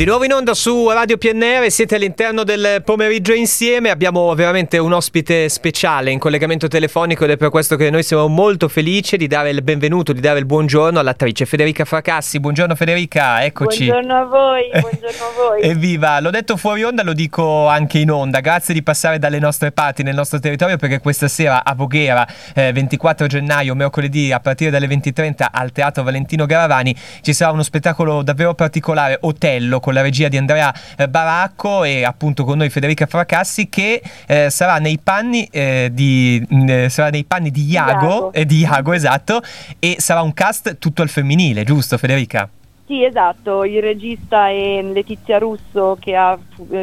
Di nuovo in onda su Radio PNR, siete all'interno del pomeriggio insieme, abbiamo veramente un ospite speciale in collegamento telefonico ed è per questo che noi siamo molto felici di dare il benvenuto, di dare il buongiorno all'attrice Federica Fracassi. Buongiorno Federica, eccoci. Buongiorno a voi, buongiorno a voi. Evviva, l'ho detto fuori onda, lo dico anche in onda, grazie di passare dalle nostre parti nel nostro territorio perché questa sera a Voghera, eh, 24 gennaio, mercoledì a partire dalle 20.30 al Teatro Valentino Garavani ci sarà uno spettacolo davvero particolare, Otello, con la regia di Andrea eh, Baracco e appunto con noi Federica Fracassi che eh, sarà, nei panni, eh, di, mh, eh, sarà nei panni di Iago, Iago. eh, di Iago esatto e sarà un cast tutto al femminile, giusto Federica? Sì, esatto, il regista è Letizia Russo che ha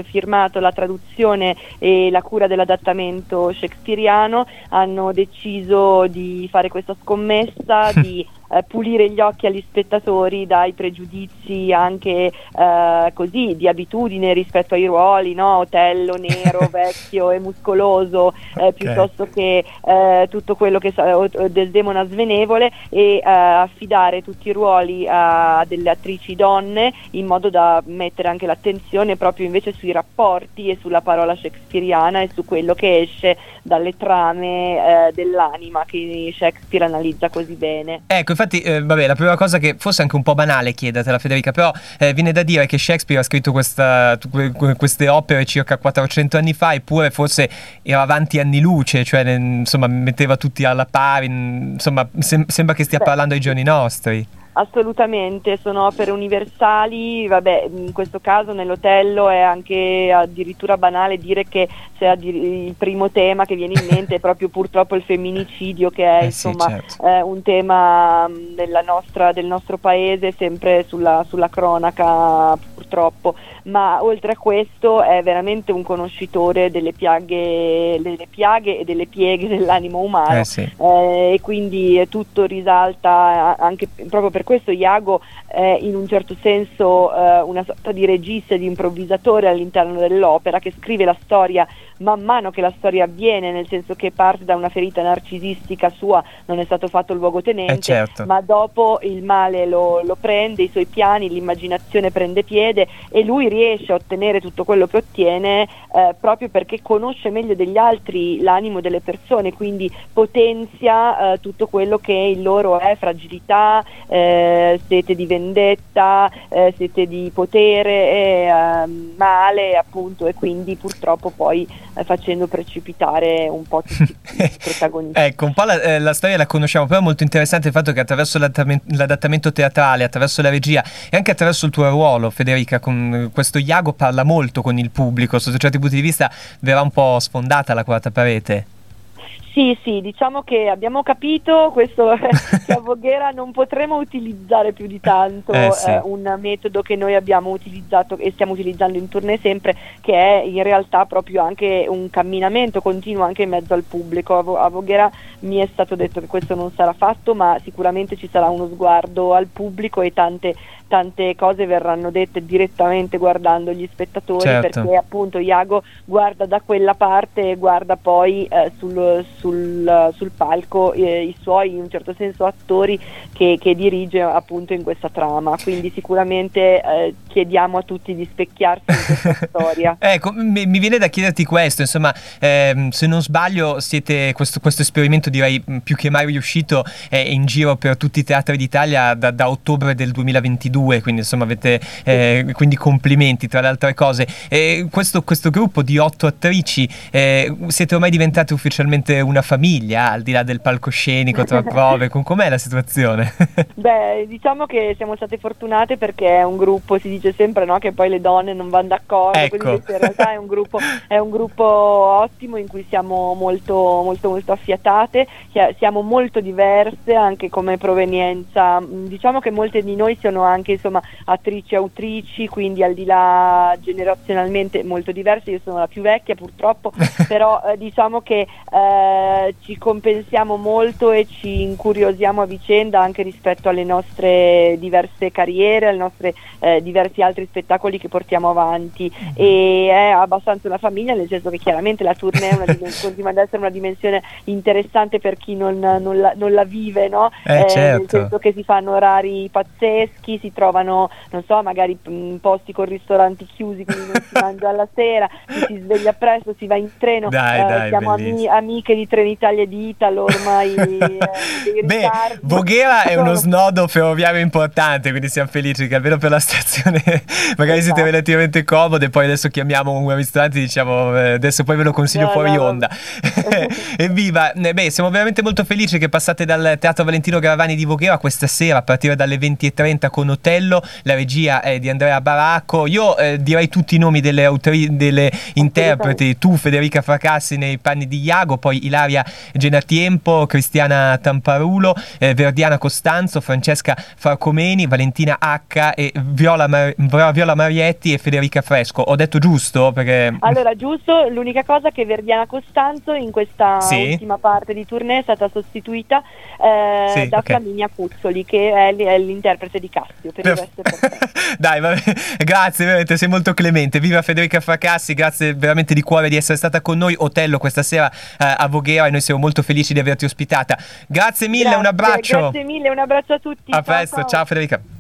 firmato la traduzione e la cura dell'adattamento shakespeariano, hanno deciso di fare questa scommessa, di eh, pulire gli occhi agli spettatori dai pregiudizi anche eh, così di abitudine rispetto ai ruoli, no? Otello nero, vecchio e muscoloso, eh, piuttosto che eh, tutto quello che sa- del demona svenevole e eh, affidare tutti i ruoli a delle attrici donne in modo da mettere anche l'attenzione proprio invece sui rapporti e sulla parola shakespeariana e su quello che esce dalle trame eh, dell'anima che Shakespeare analizza così bene. Ecco, infatti, eh, vabbè, la prima cosa che forse anche un po' banale chiedertela Federica, però eh, viene da dire che Shakespeare ha scritto questa, que- que- queste opere circa 400 anni fa, eppure forse era avanti anni luce, cioè insomma metteva tutti alla pari, insomma sem- sembra che stia parlando ai giorni nostri. Assolutamente, sono opere universali, vabbè, in questo caso nell'Otello è anche addirittura banale dire che se addir- il primo tema che viene in mente è proprio purtroppo il femminicidio che è Eh sì, insomma certo. eh, un tema della nostra- del nostro paese sempre sulla, sulla cronaca purtroppo, ma oltre a questo è veramente un conoscitore delle piaghe, delle piaghe e delle pieghe dell'animo umano Eh sì. eh, e quindi tutto risalta anche proprio per questo Iago è in un certo senso eh, una sorta di regista, di improvvisatore all'interno dell'opera che scrive la storia man mano che la storia avviene, nel senso che parte da una ferita narcisistica sua, non è stato fatto il luogotenente, Eh, certo. ma dopo il male lo, lo prende, i suoi piani, l'immaginazione prende piede e lui riesce a ottenere tutto quello che ottiene eh, proprio perché conosce meglio degli altri l'animo delle persone, quindi potenzia eh, tutto quello che il loro è fragilità, eh, sete di vendetta, eh, sete di potere, ehm, male appunto e quindi purtroppo poi eh, facendo precipitare un po' tutti i protagonisti. Ecco, un po' la, eh, la storia la conosciamo, però è molto interessante il fatto che attraverso l'adattamento, teatrale, attraverso la regia e anche attraverso il tuo ruolo, Federica, con questo Iago parla molto con il pubblico, sotto certi punti di vista verrà un po' sfondata la quarta parete. Sì, sì, diciamo che abbiamo capito questo che a Voghera non potremo utilizzare più di tanto Eh, sì. eh, un metodo che noi abbiamo utilizzato e stiamo utilizzando in tournée sempre, che è in realtà proprio anche un camminamento continuo anche in mezzo al pubblico. A, a Voghera mi è stato detto che questo non sarà fatto, ma sicuramente ci sarà uno sguardo al pubblico e tante tante cose verranno dette direttamente guardando gli spettatori Certo. perché appunto Iago guarda da quella parte e guarda poi eh, sul, sul- sul palco eh, i suoi in un certo senso attori che, che dirige appunto in questa trama quindi sicuramente eh, chiediamo a tutti di specchiarsi in questa storia Ecco, mi, mi viene da chiederti questo, insomma, ehm, se non sbaglio siete, questo, questo esperimento direi più che mai riuscito è in giro per tutti i teatri d'Italia da, da ottobre del 2022, quindi insomma avete, eh, quindi complimenti tra le altre cose. E questo, questo gruppo di otto attrici, eh, siete ormai diventate ufficialmente una famiglia, al di là del palcoscenico tra prove, con com'è la situazione? Beh, diciamo che siamo state fortunate perché è un gruppo, si dice sempre no, che poi le donne non vanno d'accordo, Ecco. quindi in realtà è un, gruppo, è un gruppo ottimo in cui siamo molto, molto, molto affiatate, siamo molto diverse anche come provenienza, diciamo che molte di noi sono anche insomma, attrici e autrici, quindi al di là generazionalmente molto diverse, io sono la più vecchia purtroppo, però eh, diciamo che eh, ci compensiamo molto e ci incuriosiamo a vicenda anche rispetto alle nostre diverse carriere, ai nostri eh, diversi altri spettacoli che portiamo avanti e è abbastanza una famiglia nel senso che chiaramente la tournée è una dimen- continua ad essere una dimensione interessante per chi non, non la, non la vive, no? Eh, nel certo. senso che si fanno orari pazzeschi, si trovano, non so, magari in posti con ristoranti chiusi, quindi non si mangia alla sera, si sveglia presto, si va in treno, dai, eh, dai, siamo ami- amiche di Trenitalia e di Italo ormai. eh, Beh, Voghera è uno snodo ferroviario importante, quindi siamo felici che almeno per la stazione magari siete esatto. relativamente comode, poi adesso chiamiamo un ristorante e diciamo eh, adesso poi ve lo consiglio no, fuori no, onda. Evviva! Eh, beh, siamo veramente molto felici che passate dal Teatro Valentino Garavani di Voghera questa sera a partire dalle 20.30 con Otello, la regia è di Andrea Baracco. Io eh, direi tutti i nomi delle, autori- delle interpreti, tu Federica Fracassi nei panni di Iago, poi Ilaria Genatiempo, Cristiana Tamparulo, eh, Verdiana Costanzo, Francesca Farcomeni, Valentina H e Viola, Mar- Viola Marietti e Federica Fresco. Ho detto giusto? Perché... Allora, giusto, l'unica cosa è che Verdiana Costanzo in questa sì. ultima parte di tournée è stata sostituita eh, sì, da okay. Flaminia Cuzzoli, che è, è, l'interprete di Cassio. Per il resto Dai, vabbè. grazie, veramente, sei molto clemente. Viva Federica Fracassi, grazie veramente di cuore di essere stata con noi. Otello questa sera eh, a Voghera e noi siamo molto felici di averti ospitata. Grazie mille, grazie, un abbraccio. Grazie mille, un abbraccio a tutti. A ciao, presto, ciao, ciao Federica.